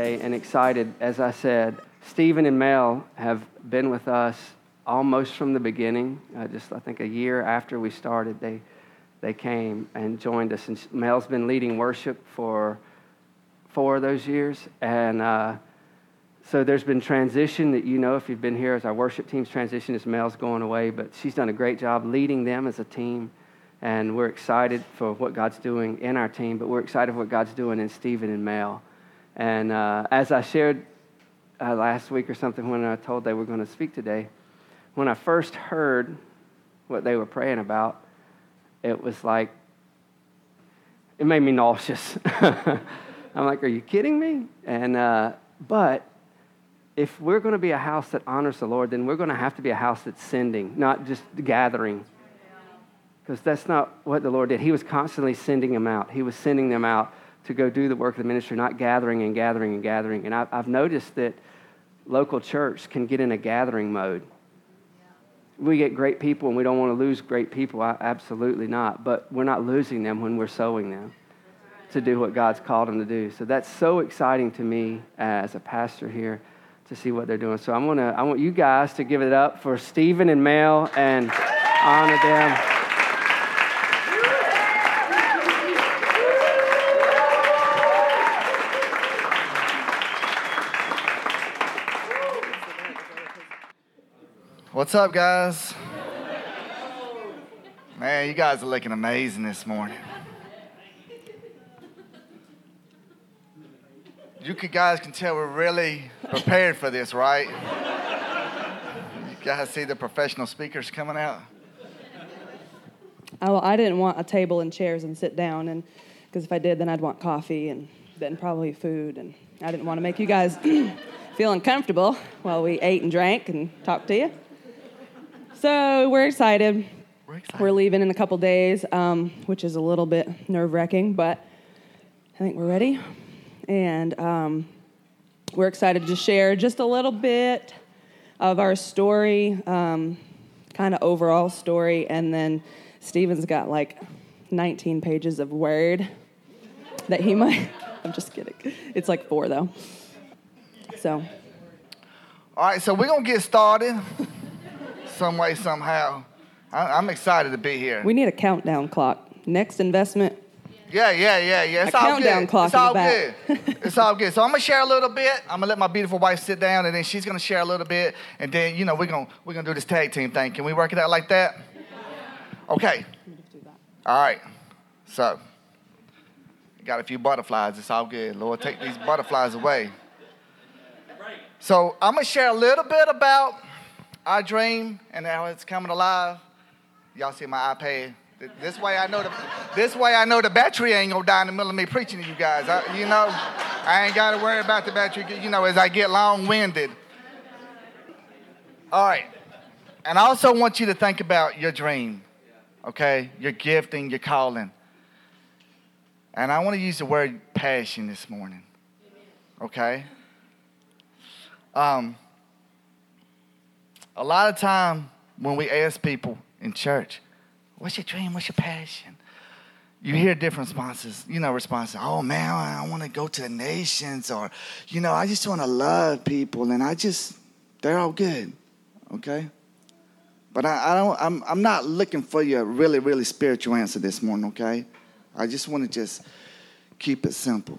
and excited. As I said, Steven and Mel have been with us almost from the beginning. Uh, just I think a year after we started, they they came and joined us. And Mel's been leading worship for four of those years, and uh, so there's been transition that you know if you've been here as our worship team's transition as Mel's going away, but she's done a great job leading them as a team. And we're excited for what God's doing in our team, but we're excited for what God's doing in Steven and Mel. And uh, as I shared uh, last week or something when I told they were going to speak today, when I first heard what they were praying about, it was like, it made me nauseous. I'm like, are you kidding me? And, uh, but if we're going to be a house that honors the Lord, then we're going to have to be a house that's sending, not just gathering. Because that's not what the Lord did. He was constantly sending them out. He was sending them out to go do the work of the ministry, not gathering and gathering and gathering. And I've noticed that local church can get in a gathering mode. We get great people and we don't want to lose great people. Absolutely not. But we're not losing them when we're sowing them to do what God's called them to do. So that's so exciting to me as a pastor here to see what they're doing. So I'm gonna, I want you guys to give it up for Steven and Mel and honor them. What's up, guys? Man, you guys are looking amazing this morning. You guys can tell we're really prepared for this, right? You guys see the professional speakers coming out? Oh, I didn't want a table and chairs and sit down, and because if I did, then I'd want coffee and then probably food, and I didn't want to make you guys feel uncomfortable while we ate and drank and talked to you. So we're excited. We're, excited. we're leaving in a couple days, um, which is a little bit nerve wracking, but I think we're ready and um, we're excited to share just a little bit of our story, um, kind of overall story, and then Steven's got like 19 pages of word that he might. I'm just kidding. It's like four though. So. All right, so we're gonna get started some way somehow. I'm excited to be here. We need a countdown clock. Next investment, yeah, yeah, yeah, yeah. It's a all countdown good. clock it's all good. it's all good. So I'm gonna share a little bit. I'm gonna let my beautiful wife sit down, and then she's gonna share a little bit, and then you know we're gonna we're gonna do this tag team thing. Can we work it out like that? Okay. All right. So got a few butterflies. It's all good. Lord, take these butterflies away. So I'm gonna share a little bit about our dream and how it's coming alive. Y'all see my iPad? This way I know the this way I know the battery ain't gonna die in the middle of me preaching to you guys. I, you know, I ain't gotta worry about the battery. You know, as I get long-winded. All right, and I also want you to think about your dream, okay, your gifting, your calling. And I want to use the word passion this morning. Okay. Um, a lot of time when we ask people in church What's your dream? What's your passion? You hear different responses, you know, responses. Oh man, I want to go to the nations, or, you know, I just want to love people, and I just, they're all good, okay? But I, I don't, I'm, I'm not looking for your really, really spiritual answer this morning, okay? I just want to just keep it simple,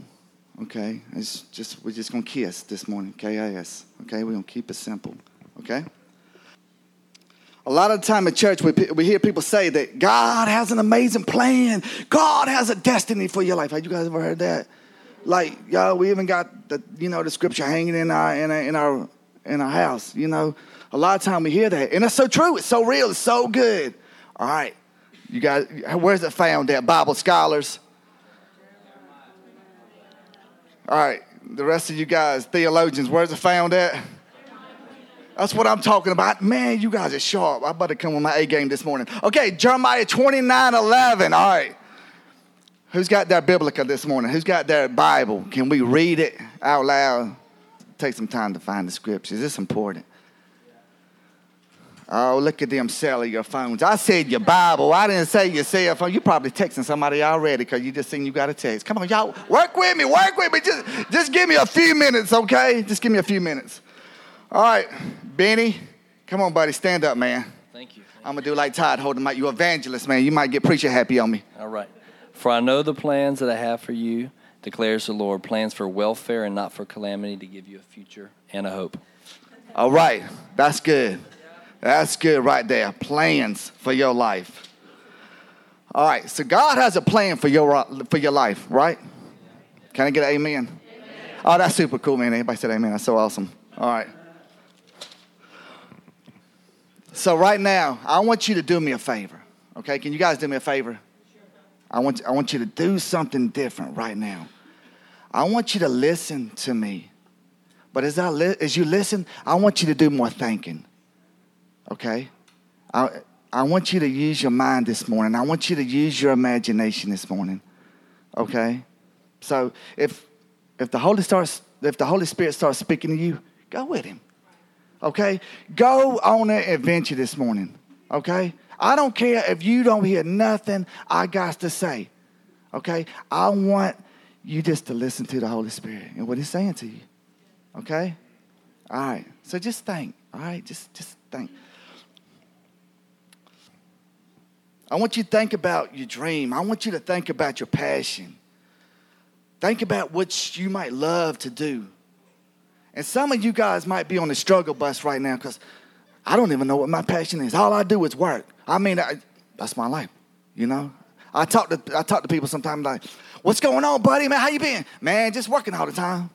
okay? It's just, we're just going to kiss this morning, K-I-S, okay? We're going to keep it simple, okay? A lot of time in church, we, we hear people say that God has an amazing plan. God has a destiny for your life. Have you guys ever heard that? Like, y'all, we even got the, you know, the scripture hanging in our, in our, in our, in our house. You know, a lot of time we hear that. And it's so true. It's so real. It's so good. All right. You guys, where's it found at? Bible scholars. All right. The rest of you guys, theologians, where's it found at? That's what I'm talking about. Man, you guys are sharp. I better come with my A game this morning. Okay, Jeremiah 29 11. All right. Who's got their Biblica this morning? Who's got their Bible? Can we read it out loud? Take some time to find the scriptures. It's important. Oh, look at them selling your phones. I said your Bible. I didn't say your cell phone. You probably texting somebody already because you just seen you got a text. Come on, y'all, work with me, work with me. Just, just give me a few minutes, okay? Just give me a few minutes. All right, Benny, come on, buddy, stand up, man. Thank you. I'm gonna do like Todd holding my. You evangelist, man. You might get preacher happy on me. All right. For I know the plans that I have for you, declares the Lord, plans for welfare and not for calamity, to give you a future and a hope. All right, that's good. That's good right there. Plans for your life. All right, so God has a plan for your for your life, right? Can I get an amen? amen? Oh, that's super cool, man. Everybody said amen. That's so awesome. All right. So right now, I want you to do me a favor. Okay, can you guys do me a favor? I want, I want you to do something different right now. I want you to listen to me. But as, I li- as you listen, I want you to do more thinking. Okay? I, I want you to use your mind this morning. I want you to use your imagination this morning. Okay? So if if the Holy starts if the Holy Spirit starts speaking to you, go with him. Okay? Go on an adventure this morning. Okay? I don't care if you don't hear nothing I got to say. Okay? I want you just to listen to the Holy Spirit and what He's saying to you. Okay? All right. So just think. All right? Just just think. I want you to think about your dream. I want you to think about your passion. Think about what you might love to do. And some of you guys might be on the struggle bus right now because I don't even know what my passion is. All I do is work. I mean, I, that's my life, you know? I talk to I talk to people sometimes like, what's going on, buddy? Man, how you been? Man, just working all the time.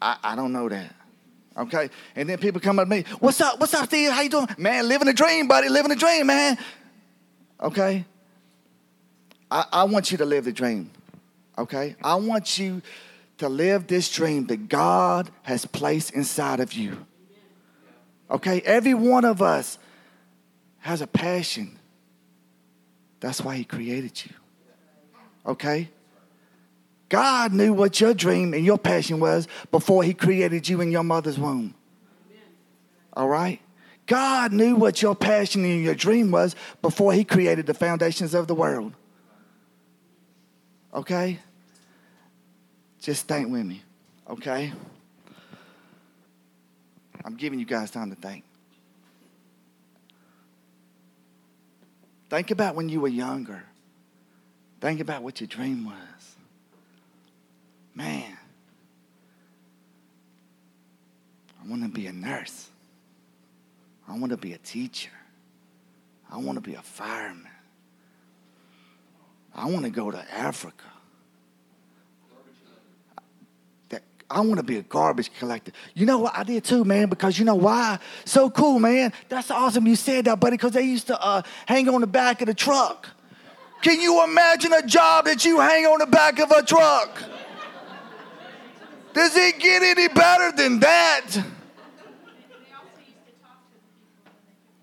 I, I don't know that. Okay? And then people come up to me, what's up? What's up, Steve? How you doing? Man, living a dream, buddy, living a dream, man. Okay? I, I want you to live the dream. Okay? I want you to live this dream that God has placed inside of you. Okay? Every one of us has a passion. That's why He created you. Okay? God knew what your dream and your passion was before He created you in your mother's womb. All right? God knew what your passion and your dream was before He created the foundations of the world. Okay? Just think with me, okay? I'm giving you guys time to think. Think about when you were younger. Think about what your dream was. Man, I want to be a nurse. I want to be a teacher. I want to be a fireman. I want to go to Africa. That I want to be a garbage collector. You know what? I did too, man, because you know why? So cool, man. That's awesome you said that, buddy, because they used to uh, hang on the back of the truck. Can you imagine a job that you hang on the back of a truck? Does it get any better than that?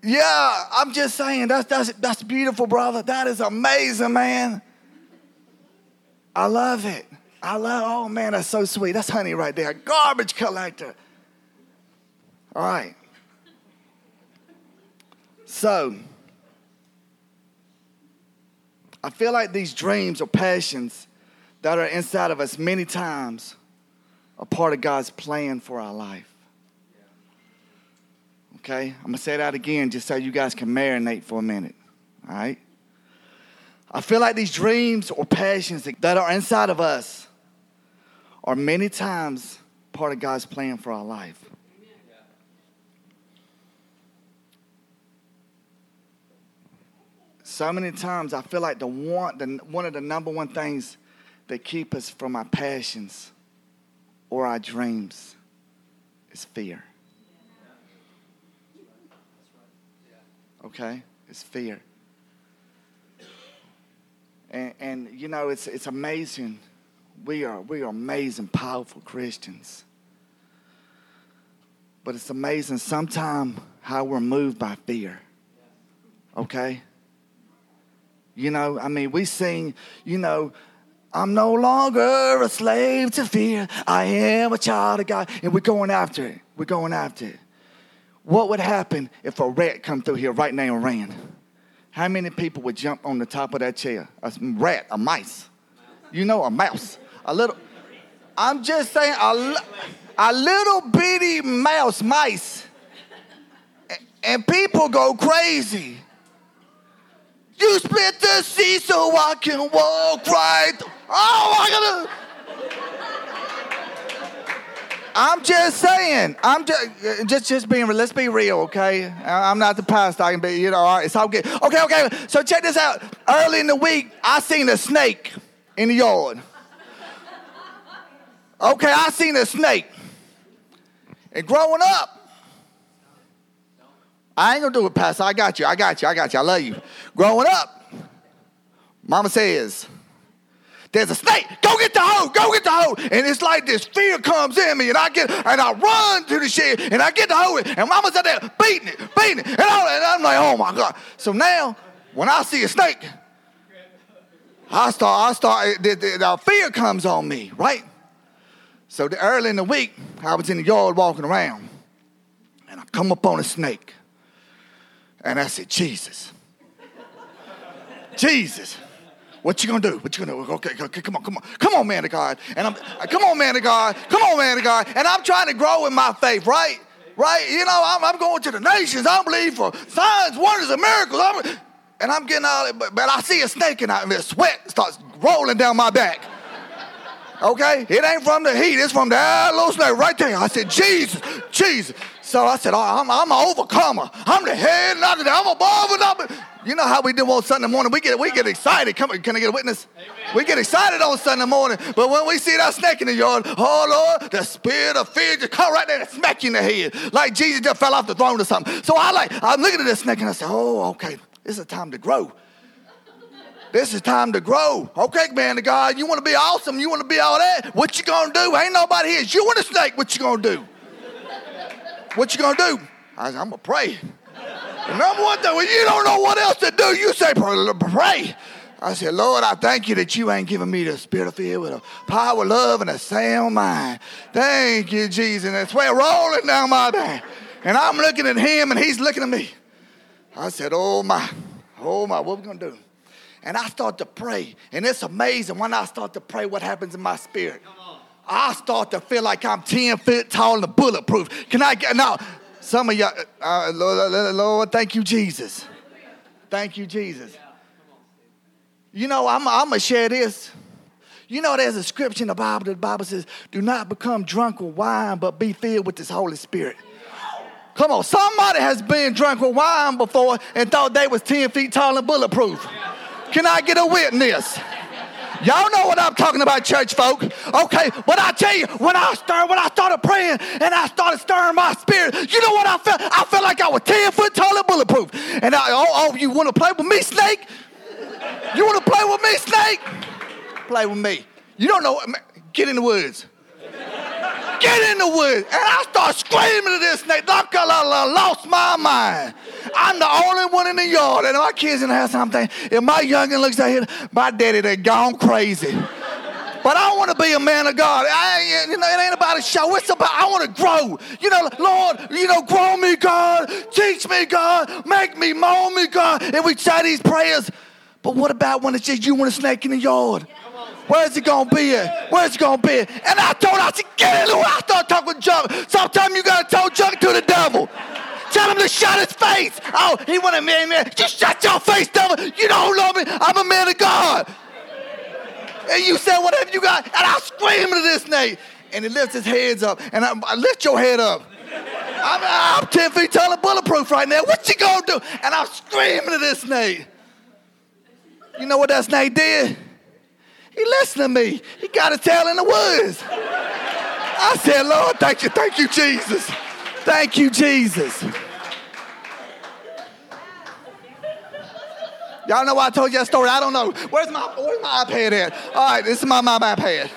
Yeah, I'm just saying that's that's that's beautiful, brother. That is amazing, man. I love it. I love. Oh man, that's so sweet. That's honey right there. Garbage collector. All right. So, I feel like these dreams or passions that are inside of us many times are part of God's plan for our life. Okay? I'm going to say that again just so you guys can marinate for a minute. All right? I feel like these dreams or passions that are inside of us are many times part of God's plan for our life. So many times I feel like the one, the, one of the number one things that keep us from our passions or our dreams is fear. Okay? It's fear. And, and you know, it's, it's amazing. We are, we are amazing, powerful Christians. But it's amazing sometimes how we're moved by fear. Okay? You know, I mean, we sing, you know, I'm no longer a slave to fear. I am a child of God. And we're going after it. We're going after it what would happen if a rat come through here right now and ran? How many people would jump on the top of that chair? A rat, a mice. You know, a mouse. A little, I'm just saying, a, a little bitty mouse, mice. And people go crazy. You split the sea so I can walk right. Oh, I gotta. I'm just saying. I'm just uh, just just being. Let's be real, okay? I'm not the pastor. I can be. You know, all right. It's all good. Okay, okay. So check this out. Early in the week, I seen a snake in the yard. Okay, I seen a snake. And growing up, I ain't gonna do it, Pastor. I got you. I got you. I got you. I love you. Growing up, Mama says, "There's a snake. Go get the hoe. Go get the hoe." And it's like this fear comes in me, and I get and I run to the shed, and I get the hoe, and Mama's out there beating it, beating it, and, all, and I'm like, "Oh my God!" So now, when I see a snake, I start. I start. The, the, the fear comes on me, right? So the, early in the week, I was in the yard walking around, and I come upon a snake. And I said, Jesus. Jesus. What you gonna do? What you gonna do? Okay, okay, come on, come on, come on, man of God. And I'm, come on, man of God, come on, man of God. And I'm trying to grow in my faith, right? Right? You know, I'm, I'm going to the nations. I believe for signs, wonders, and miracles. I'm, and I'm getting all, but, but I see a snake and, I, and the sweat starts rolling down my back. Okay? It ain't from the heat, it's from that little snake right there. I said, Jesus, Jesus. So I said, I'm, I'm an overcomer. I'm the head, not the I'm above and up. You know how we do on Sunday morning? We get we get excited. Come on, can I get a witness? Amen. We get excited on Sunday morning. But when we see that snake in the yard, oh Lord, the spirit of fear just come right there and smack you in the head. Like Jesus just fell off the throne or something. So I like, I'm looking at this snake and I said, oh, okay, this is time to grow. This is time to grow. Okay, man of God, you want to be awesome, you want to be all that. What you gonna do? Ain't nobody here. You want a snake, what you gonna do? What you gonna do? I said, I'm gonna pray. The number one thing, when you don't know what else to do, you say, pray. I said, Lord, I thank you that you ain't giving me the spirit of fear with a power, love, and a sound mind. Thank you, Jesus. And it's sweat rolling down my back. And I'm looking at him and he's looking at me. I said, Oh my, oh my, what we gonna do? And I start to pray. And it's amazing when I start to pray what happens in my spirit. I start to feel like I'm 10 feet tall and bulletproof. Can I get now? Some of y'all, uh, Lord, Lord, thank you, Jesus. Thank you, Jesus. You know, I'm, I'm going to share this. You know, there's a scripture in the Bible that the Bible says, do not become drunk with wine, but be filled with this Holy Spirit. Come on, somebody has been drunk with wine before and thought they was 10 feet tall and bulletproof. Can I get a witness? Y'all know what I'm talking about, church folk. Okay, but I tell you, when I started, when I started praying and I started stirring my spirit, you know what I felt? I felt like I was 10 foot tall and bulletproof. And I, oh, oh, you want to play with me, snake? You want to play with me, snake? Play with me. You don't know. Get in the woods. Get in the woods. And I start screaming at this snake I lost my mind. I'm the only one in the yard, and my kids in the house, and I'm thinking, if my youngin' looks out here, my daddy they gone crazy. But I want to be a man of God. I, you know, it ain't about a show. It's about I want to grow. You know, Lord, you know, grow me, God. Teach me, God. Make me, mold me, God. And we say these prayers. But what about when it's just you and a snake in the yard? Where's it gonna be at? Where's it gonna be at? And I told her, I said, get the way. I start talking junk. Sometimes you gotta tell junk to the devil. Tell him to shut his face. Oh, he wanted me, man. Just shut your face, devil. You don't know me. I'm a man of God. And you said whatever you got. And I scream at this snake. And he lifts his hands up. And I, I lift your head up. I'm, I'm 10 feet tall and bulletproof right now. What you gonna do? And I'm screaming at this snake. You know what that snake did? He listened to me. He got a tail in the woods. I said, Lord, thank you, thank you, Jesus. Thank you, Jesus. Y'all know why I told you that story? I don't know. Where's my, where's my iPad at? All right, this is my, my iPad.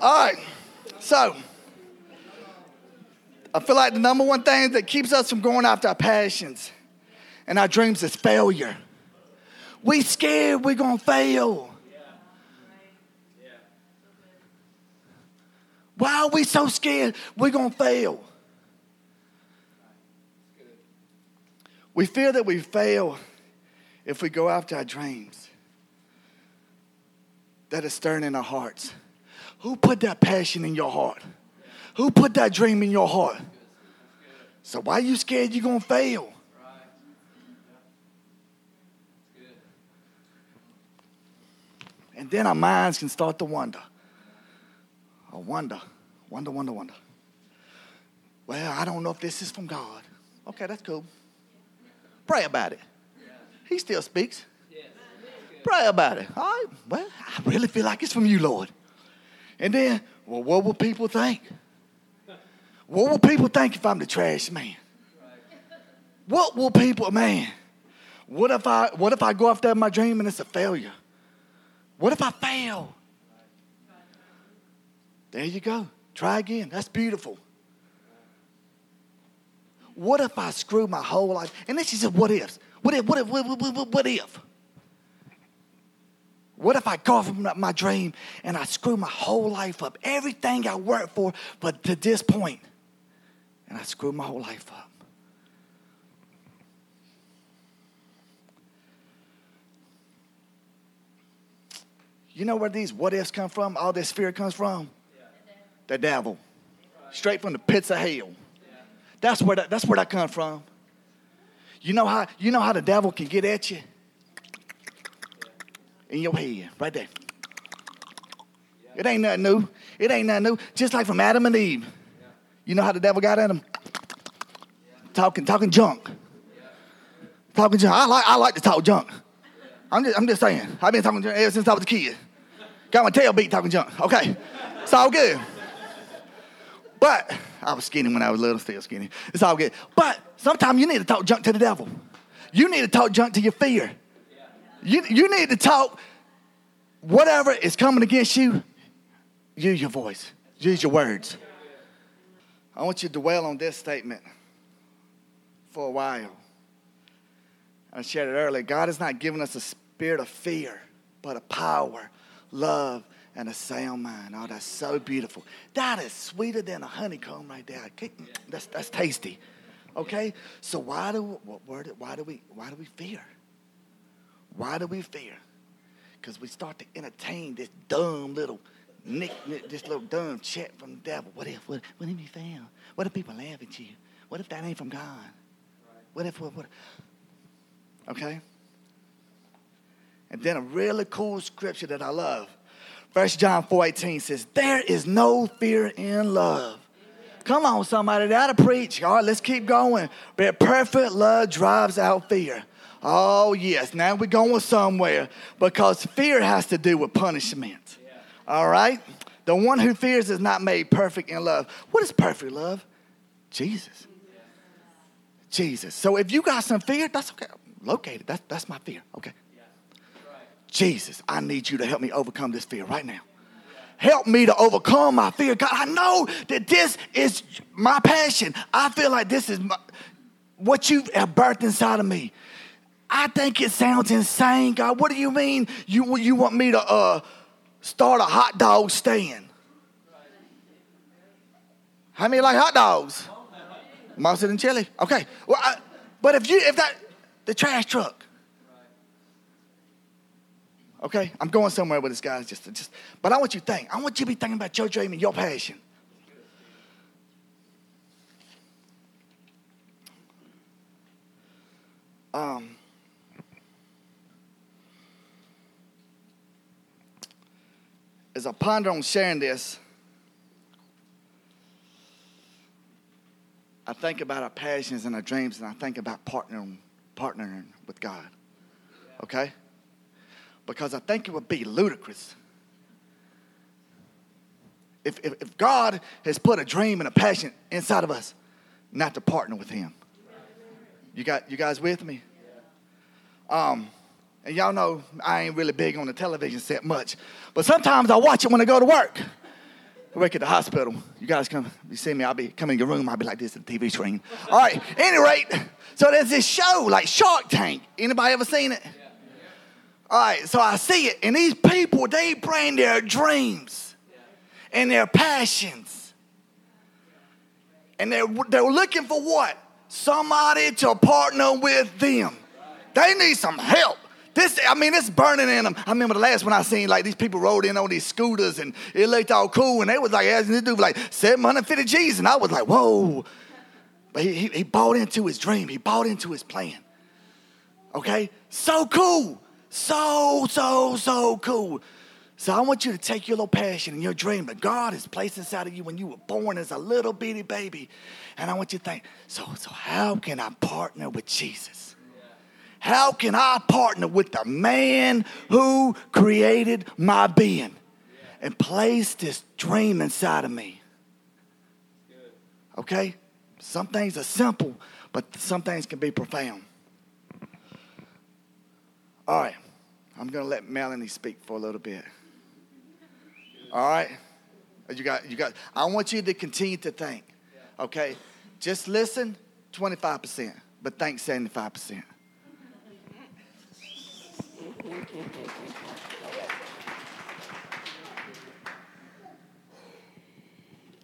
All right, so I feel like the number one thing that keeps us from going after our passions and our dreams is failure. We scared we're gonna fail. Why are we so scared we're gonna fail? We fear that we fail if we go after our dreams that is stirring in our hearts. Who put that passion in your heart? Who put that dream in your heart? So why are you scared you're going to fail? And then our minds can start to wonder. I wonder, wonder, wonder, wonder. Well, I don't know if this is from God. Okay, that's cool. Pray about it. He still speaks. Pray about it. All right. Well, I really feel like it's from you, Lord. And then, well, what will people think? What will people think if I'm the trash man? What will people, man? What if I what if I go after my dream and it's a failure? What if I fail? There you go. Try again. That's beautiful. What if I screw my whole life? And then she said, What? What if? What if? What, what, what, what if? What if I go from my dream and I screw my whole life up? Everything I worked for, but to this point, and I screw my whole life up. You know where these what ifs come from? All this fear comes from? The devil. Straight from the pits of hell. That's where that, that's where that come from. You know how you know how the devil can get at you? In your head, right there. It ain't nothing new. It ain't nothing new. Just like from Adam and Eve. You know how the devil got at them? Talking, talking junk. Talking junk. I like, I like to talk junk. I'm just, I'm just saying. I've been talking junk ever since I was a kid. Got my tail beat talking junk. Okay. It's all good. But I was skinny when I was little, still skinny. It's all good. But sometimes you need to talk junk to the devil. You need to talk junk to your fear. You, you need to talk whatever is coming against you, use your voice, use your words. I want you to dwell on this statement for a while. I shared it earlier. God has not given us a spirit of fear, but a power, love, and a sound mind. Oh, that's so beautiful. That is sweeter than a honeycomb right there. Mm, that's, that's tasty. Okay? So why do, why do we why do we fear? Why do we fear? Because we start to entertain this dumb little nick, this little dumb chat from the devil. What if, what, what if you fail? What if people laugh at you? What if that ain't from God? What if, what, what? Okay? And then a really cool scripture that I love. First John 4:18 says, There is no fear in love. Come on, somebody, that'll preach. All right, let's keep going. But perfect love drives out fear. Oh, yes, now we're going somewhere because fear has to do with punishment. All right? The one who fears is not made perfect in love. What is perfect love? Jesus. Jesus. So if you got some fear, that's okay. Located. That's, that's my fear. Okay. Jesus, I need you to help me overcome this fear right now. Help me to overcome my fear. God, I know that this is my passion. I feel like this is my, what you have birthed inside of me. I think it sounds insane, God. What do you mean you, you want me to uh, start a hot dog stand? How many like hot dogs? Mustard and chili. Okay. Well, I, but if you if that the trash truck. Okay, I'm going somewhere with this, guys. Just, just, but I want you to think. I want you to be thinking about your dream and your passion. Um, as I ponder on sharing this, I think about our passions and our dreams, and I think about partnering, partnering with God. Okay? Because I think it would be ludicrous if, if, if God has put a dream and a passion inside of us, not to partner with Him. You got you guys with me? Um, and y'all know I ain't really big on the television set much, but sometimes I watch it when I go to work. I work at the hospital. You guys come, you see me, I'll be coming in your room, I'll be like this at the TV screen. All right, any rate, so there's this show like Shark Tank. Anybody ever seen it? All right, so I see it, and these people, they bring their dreams and their passions. And they're, they're looking for what? somebody to partner with them. They need some help. This, I mean, it's burning in them. I remember the last one I seen, like these people rode in on these scooters and it looked all cool, and they was like asking this dude like 750 G's, and I was like, whoa. But he, he, he bought into his dream. He bought into his plan. Okay, so cool, so so so cool. So I want you to take your little passion and your dream that God has placed inside of you when you were born as a little bitty baby, and I want you to think, so so how can I partner with Jesus? How can I partner with the man who created my being and placed this dream inside of me? Okay? Some things are simple, but some things can be profound. All right. I'm going to let Melanie speak for a little bit. All right? You got you got I want you to continue to think. Okay? Just listen 25%, but think 75%.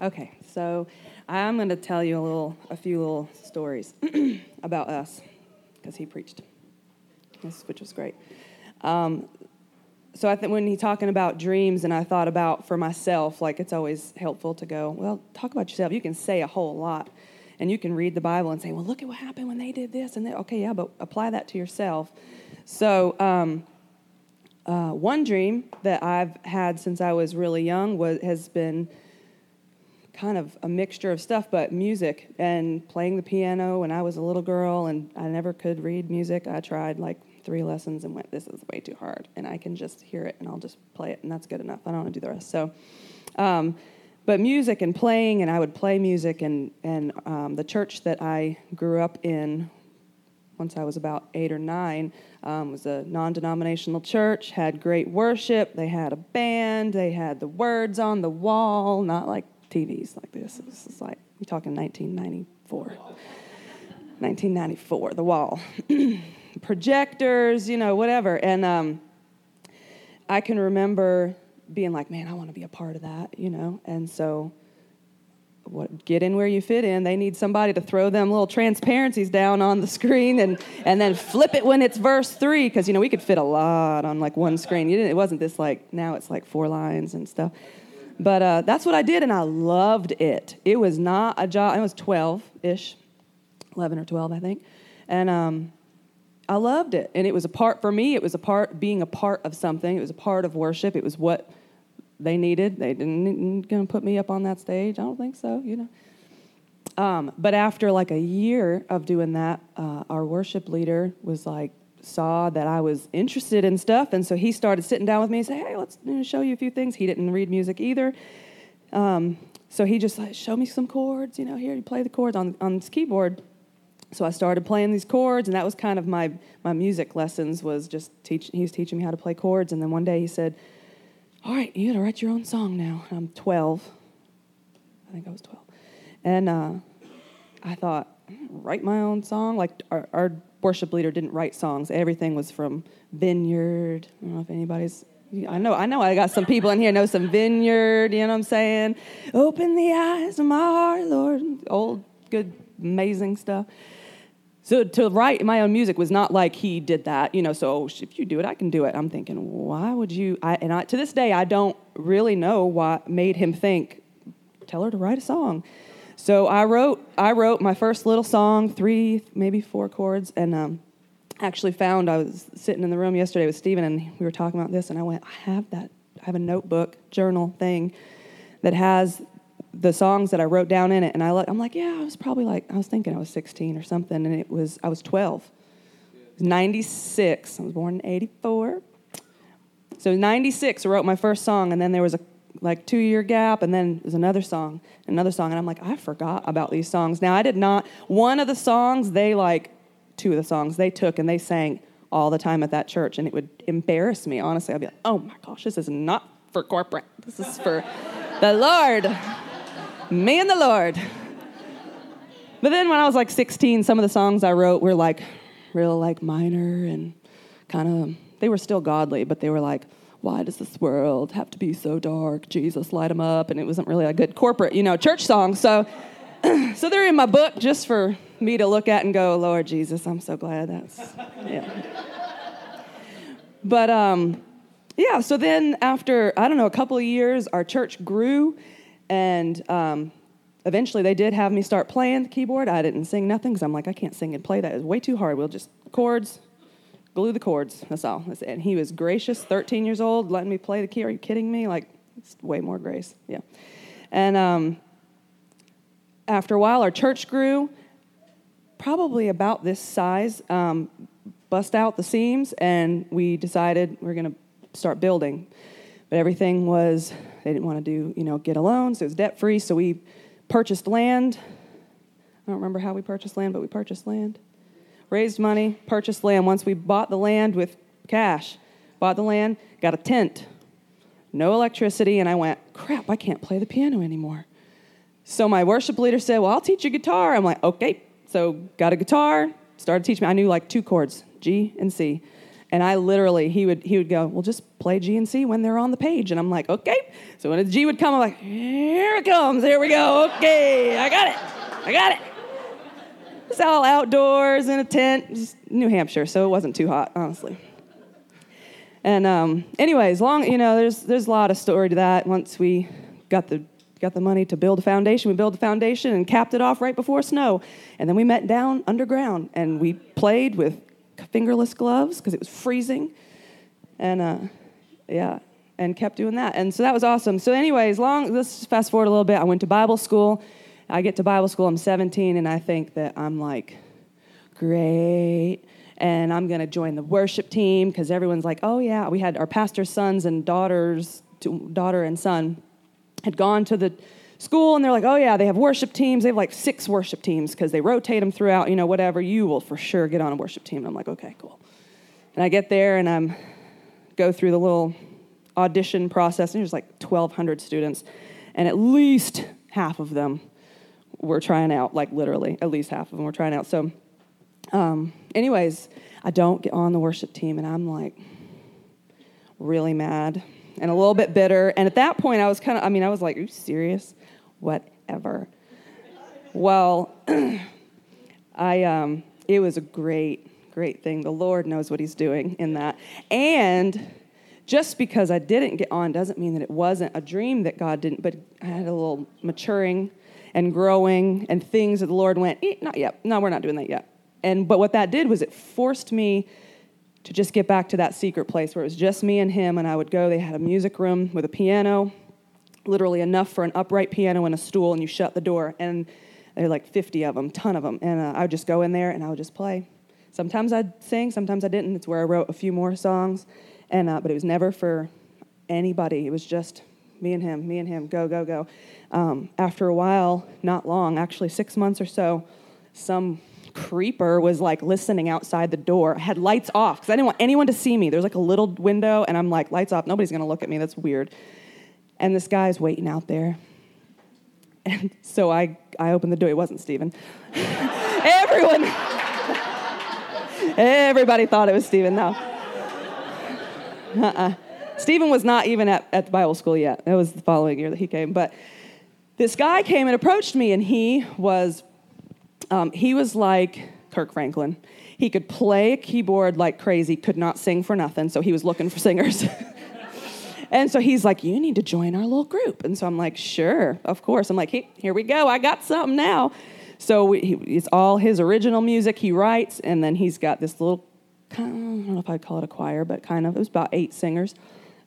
Okay, so I'm going to tell you a little, a few little stories about us, because he preached, which was great. Um, so I think when he's talking about dreams, and I thought about for myself, like it's always helpful to go, well, talk about yourself. You can say a whole lot, and you can read the Bible and say, well, look at what happened when they did this and that. Okay, yeah, but apply that to yourself. So um, uh, one dream that I've had since I was really young was has been kind of a mixture of stuff, but music and playing the piano when I was a little girl, and I never could read music. I tried like three lessons and went, this is way too hard. And I can just hear it and I'll just play it, and that's good enough. I don't want to do the rest. So, um, but music and playing, and I would play music, and, and um, the church that I grew up in once I was about eight or nine um, was a non-denominational church had great worship they had a band they had the words on the wall not like TVs like this. This is like, we're talking 1994. 1994, the wall. Projectors, you know, whatever. And um, I can remember being like, man, I want to be a part of that, you know? And so, what, get in where you fit in. They need somebody to throw them little transparencies down on the screen and, and then flip it when it's verse three, because, you know, we could fit a lot on like one screen. It wasn't this like, now it's like four lines and stuff. But uh, that's what I did, and I loved it. It was not a job. I was 12 ish, 11 or 12, I think. And um, I loved it. And it was a part, for me, it was a part, being a part of something. It was a part of worship. It was what they needed. They didn't to put me up on that stage. I don't think so, you know. Um, but after like a year of doing that, uh, our worship leader was like, saw that I was interested in stuff, and so he started sitting down with me and say, "Hey, let's show you a few things." He didn't read music either, um, so he just like, "Show me some chords." You know, here you play the chords on on this keyboard. So I started playing these chords, and that was kind of my my music lessons. Was just teach. He was teaching me how to play chords, and then one day he said, "All right, you got to write your own song now." I'm 12. I think I was 12, and uh, I thought, write my own song. Like our, our worship leader didn't write songs. Everything was from Vineyard. I don't know if anybody's. I know, I know, I got some people in here know some Vineyard. You know what I'm saying? Open the eyes of my heart, Lord. Old, good, amazing stuff. So to write my own music was not like he did that, you know. So if you do it, I can do it. I'm thinking, why would you? I, and I, to this day, I don't really know what made him think, tell her to write a song. So I wrote I wrote my first little song, three maybe four chords, and um, actually found I was sitting in the room yesterday with Steven, and we were talking about this, and I went, I have that, I have a notebook journal thing that has the songs that I wrote down in it, and I I'm like, yeah, I was probably like I was thinking I was 16 or something, and it was I was 12. It was 96. I was born in 84. So 96, I wrote my first song, and then there was a like two year gap, and then there's another song, another song, and I'm like, I forgot about these songs. Now I did not. One of the songs they like, two of the songs they took and they sang all the time at that church, and it would embarrass me. Honestly, I'd be like, oh my gosh, this is not for corporate. This is for the Lord, me and the Lord. But then when I was like 16, some of the songs I wrote were like real like minor and kind of they were still godly, but they were like why does this world have to be so dark? Jesus, light them up. And it wasn't really a good corporate, you know, church song. So, so they're in my book just for me to look at and go, Lord Jesus, I'm so glad that's, yeah. but um, yeah, so then after, I don't know, a couple of years, our church grew and um, eventually they did have me start playing the keyboard. I didn't sing nothing because I'm like, I can't sing and play. That is way too hard. We'll just chords, glue the chords. That's all. That's. And he was gracious, 13 years old, letting me play the key. Are you kidding me? Like, it's way more grace. Yeah. And um, after a while, our church grew, probably about this size, um, bust out the seams, and we decided we're going to start building. But everything was, they didn't want to do, you know, get a loan, so it was debt free. So we purchased land. I don't remember how we purchased land, but we purchased land. Raised money, purchased land. Once we bought the land with cash, bought the land, got a tent, no electricity, and I went, crap, I can't play the piano anymore. So my worship leader said, Well, I'll teach you guitar. I'm like, Okay. So got a guitar, started teaching me. I knew like two chords, G and C. And I literally, he would he would go, Well, just play G and C when they're on the page. And I'm like, Okay. So when a G would come, I'm like, Here it comes, here we go. Okay, I got it. I got it. It's all outdoors in a tent, just New Hampshire, so it wasn't too hot, honestly. And um, anyways, long you know, there's there's a lot of story to that. Once we got the got the money to build a foundation, we built the foundation and capped it off right before snow. And then we met down underground and we played with fingerless gloves because it was freezing. And uh, yeah, and kept doing that. And so that was awesome. So, anyways, long let's fast forward a little bit. I went to Bible school. I get to Bible school. I'm 17, and I think that I'm like, great and I'm to join the worship team because everyone's like, oh, yeah. We had our pastor's sons and daughters, daughter and son, had gone to the school and they're like, oh, yeah, they have worship teams. They have like six worship teams because they rotate them throughout, you know, whatever. You will for sure get on a worship team. And I'm like, okay, cool. And I get there and I'm go through the little audition process, and there's like 1,200 students, and at least half of them were trying out, like literally, at least half of them were trying out. So um, anyways, I don't get on the worship team, and I'm like really mad and a little bit bitter. And at that point, I was kind of, I mean, I was like, Are you serious? Whatever. Well, I, um, it was a great, great thing. The Lord knows what He's doing in that. And just because I didn't get on doesn't mean that it wasn't a dream that God didn't, but I had a little maturing and growing and things that the Lord went, eh, not yet. No, we're not doing that yet. And but what that did was it forced me to just get back to that secret place where it was just me and him and I would go they had a music room with a piano literally enough for an upright piano and a stool and you shut the door and there were like 50 of them ton of them and uh, I would just go in there and I would just play sometimes I'd sing sometimes I didn't it's where I wrote a few more songs and uh, but it was never for anybody it was just me and him me and him go go go um, after a while not long actually six months or so some creeper was like listening outside the door. I had lights off because I didn't want anyone to see me. There's like a little window, and I'm like, lights off. Nobody's gonna look at me. That's weird. And this guy's waiting out there. And so I, I opened the door. It wasn't Steven. Everyone, everybody thought it was Steven. No. Uh-uh. Steven was not even at, at the Bible school yet. It was the following year that he came. But this guy came and approached me, and he was um, he was like Kirk Franklin. He could play a keyboard like crazy, could not sing for nothing, so he was looking for singers. and so he's like, You need to join our little group. And so I'm like, Sure, of course. I'm like, hey, Here we go, I got something now. So we, he, it's all his original music he writes, and then he's got this little, I don't know if I'd call it a choir, but kind of, it was about eight singers.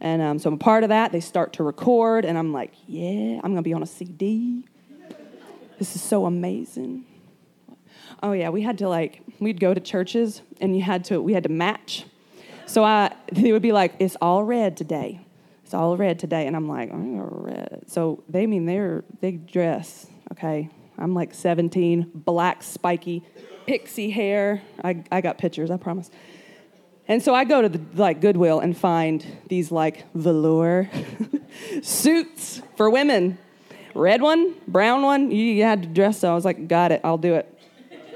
And um, so I'm a part of that. They start to record, and I'm like, Yeah, I'm gonna be on a CD. This is so amazing. Oh yeah, we had to like we'd go to churches and you had to we had to match. So I they would be like, it's all red today. All red today, and I'm like, oh, red. So they mean they're they dress okay. I'm like 17, black spiky pixie hair. I I got pictures, I promise. And so I go to the like Goodwill and find these like velour suits for women. Red one, brown one, you had to dress so I was like, got it, I'll do it.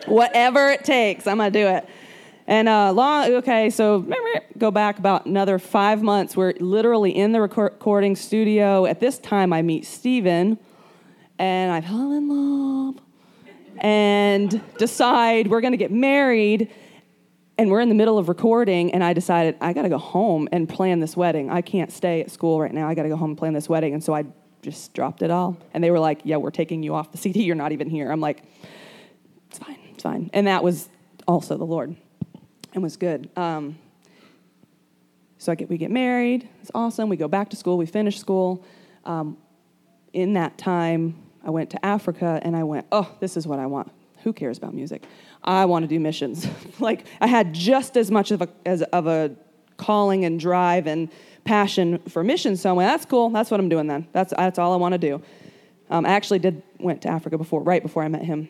Whatever it takes, I'm gonna do it. And uh, long, okay, so go back about another five months. We're literally in the recording studio. At this time, I meet Steven, and I fall in love. and decide we're to get married. And we're in the middle of recording, and I decided I got to go home and plan this wedding. I can't stay at school right now. I got to go home and plan this wedding. And so I just dropped it all. And they were like, Yeah, we're taking you off the CD. You're not even here. I'm like, It's fine. It's fine. And that was also the Lord and was good. Um, so I get, we get married. It's awesome. We go back to school. We finish school. Um, in that time, I went to Africa and I went, oh, this is what I want. Who cares about music? I want to do missions. like I had just as much of a, as, of a calling and drive and passion for missions. So I went, that's cool. That's what I'm doing then. That's, that's all I want to do. Um, I actually did went to Africa before, right before I met him.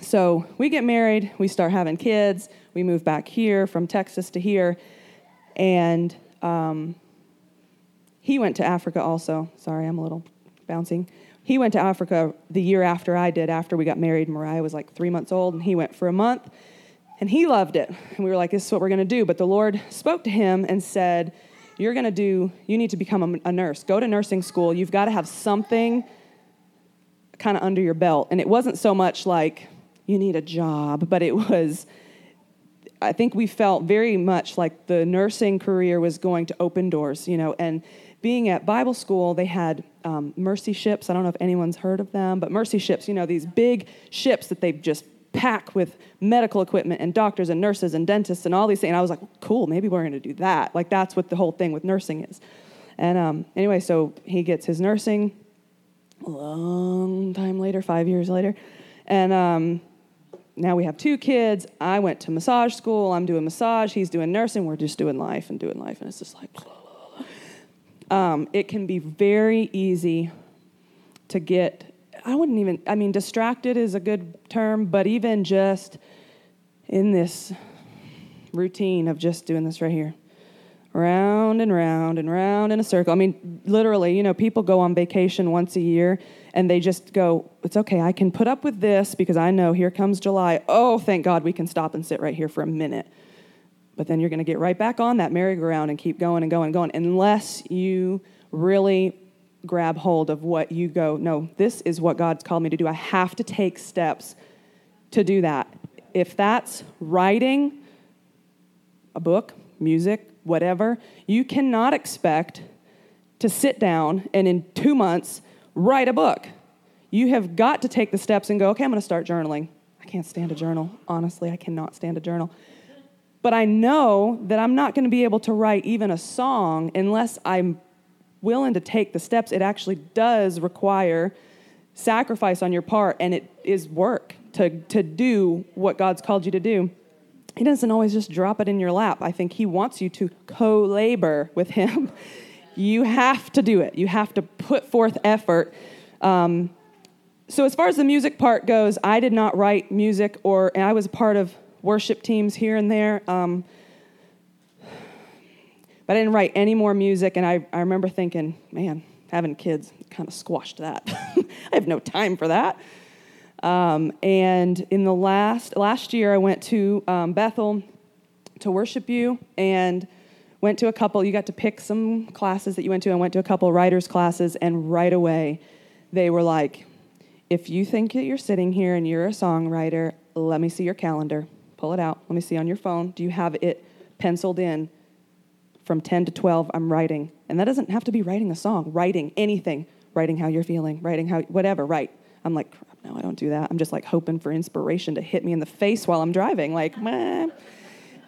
So we get married. We start having kids. We moved back here from Texas to here, and um, he went to Africa also. Sorry, I'm a little bouncing. He went to Africa the year after I did, after we got married. Mariah was like three months old, and he went for a month, and he loved it. And we were like, this is what we're going to do. But the Lord spoke to him and said, You're going to do, you need to become a, a nurse. Go to nursing school. You've got to have something kind of under your belt. And it wasn't so much like, you need a job, but it was, I think we felt very much like the nursing career was going to open doors, you know, and being at Bible school, they had um, mercy ships. I don't know if anyone's heard of them, but mercy ships, you know, these big ships that they just pack with medical equipment and doctors and nurses and dentists and all these things. And I was like, cool, maybe we're going to do that. Like, that's what the whole thing with nursing is. And um, anyway, so he gets his nursing a long time later, five years later. And um, now we have two kids. I went to massage school. I'm doing massage. He's doing nursing. We're just doing life and doing life. And it's just like, um, it can be very easy to get, I wouldn't even, I mean, distracted is a good term, but even just in this routine of just doing this right here round and round and round in a circle. I mean, literally, you know, people go on vacation once a year and they just go, it's okay, I can put up with this because I know here comes July. Oh, thank God we can stop and sit right here for a minute. But then you're going to get right back on that merry-go-round and keep going and going and going unless you really grab hold of what you go, no, this is what God's called me to do. I have to take steps to do that. If that's writing a book, music, whatever, you cannot expect to sit down and in two months write a book. You have got to take the steps and go, okay, I'm going to start journaling. I can't stand a journal. Honestly, I cannot stand a journal. But I know that I'm not going to be able to write even a song unless I'm willing to take the steps. It actually does require sacrifice on your part, and it is work to, to do what God's called you to do. He doesn't always just drop it in your lap. I think He wants you to co labor with Him. you have to do it, you have to put forth effort. Um, so, as far as the music part goes, I did not write music, or I was a part of worship teams here and there. Um, but I didn't write any more music, and I, I remember thinking, man, having kids kind of squashed that. I have no time for that. Um, and in the last last year, I went to um, Bethel to worship you, and went to a couple. You got to pick some classes that you went to, and went to a couple writers classes. And right away, they were like, "If you think that you're sitting here and you're a songwriter, let me see your calendar. Pull it out. Let me see on your phone. Do you have it penciled in?" From 10 to 12, I'm writing. And that doesn't have to be writing a song, writing anything, writing how you're feeling, writing how, whatever, write. I'm like, no, I don't do that. I'm just like hoping for inspiration to hit me in the face while I'm driving. Like,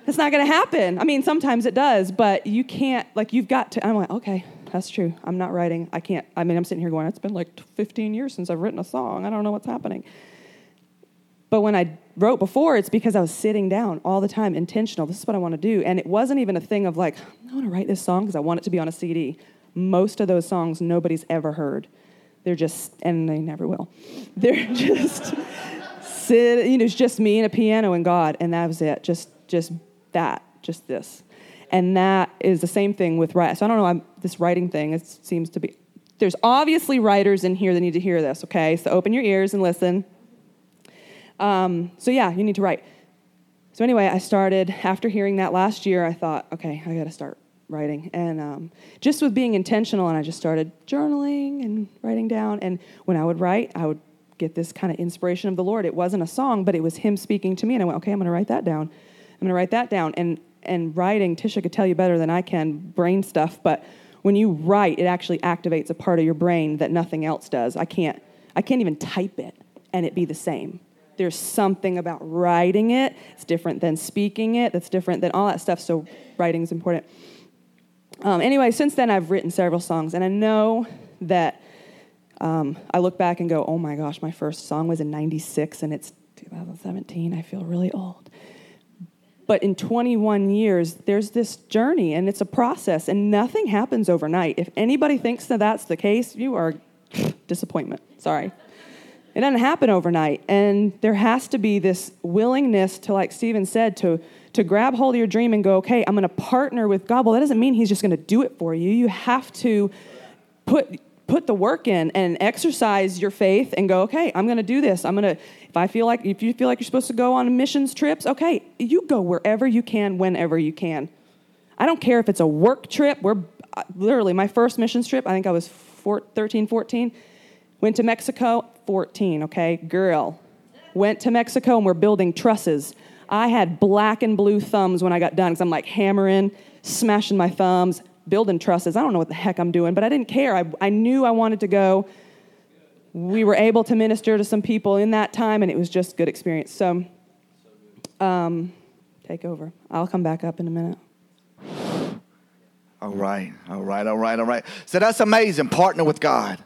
it's not to happen. I mean, sometimes it does, but you can't, like, you've got to. I'm like, okay, that's true. I'm not writing. I can't. I mean, I'm sitting here going, it's been like 15 years since I've written a song. I don't know what's happening. But when I wrote before, it's because I was sitting down all the time, intentional. This is what I want to do. And it wasn't even a thing of like, I want to write this song because I want it to be on a CD. Most of those songs nobody's ever heard. They're just, and they never will. They're just sit, you know, it's just me and a piano and God, and that was it. Just, just that, just this. And that is the same thing with writing. So I don't know, I'm, this writing thing, it seems to be, there's obviously writers in here that need to hear this, okay? So open your ears and listen. Um, so yeah, you need to write. So anyway, I started, after hearing that last year, I thought, okay, I gotta start writing. And um, just with being intentional, and I just started journaling and writing down. And when I would write, I would get this kind of inspiration of the Lord. It wasn't a song, but it was Him speaking to me. And I went, okay, I'm going to write that down. I'm going to write that down. And, and writing, Tisha could tell you better than I can, brain stuff, but when you write, it actually activates a part of your brain that nothing else does. I can't, I can't even type it and it be the same. There's something about writing it. It's different than speaking it. That's different than all that stuff. So writing is important. Um, anyway, since then I've written several songs, and I know that um, I look back and go, "Oh my gosh, my first song was in '96, and it's 2017. I feel really old." But in 21 years, there's this journey, and it's a process, and nothing happens overnight. If anybody thinks that that's the case, you are disappointment. Sorry. It doesn't happen overnight. And there has to be this willingness to, like Steven said, to, to grab hold of your dream and go, okay, I'm going to partner with God. Well, that doesn't mean he's just going to do it for you. You have to put, put the work in and exercise your faith and go, okay, I'm going to do this. I'm going to, if I feel like, if you feel like you're supposed to go on missions trips, okay, you go wherever you can, whenever you can. I don't care if it's a work trip. We're uh, literally my first missions trip, I think I was 13, 14 Went to Mexico, 14, okay? Girl. Went to Mexico and we're building trusses. I had black and blue thumbs when I got done because I'm like hammering, smashing my thumbs, building trusses. I don't know what the heck I'm doing, but I didn't care. I, I knew I wanted to go. We were able to minister to some people in that time, and it was just good experience. So, um, take over. I'll come back up in a minute. All right, all right, all right, all right. So that's amazing. Partner with God.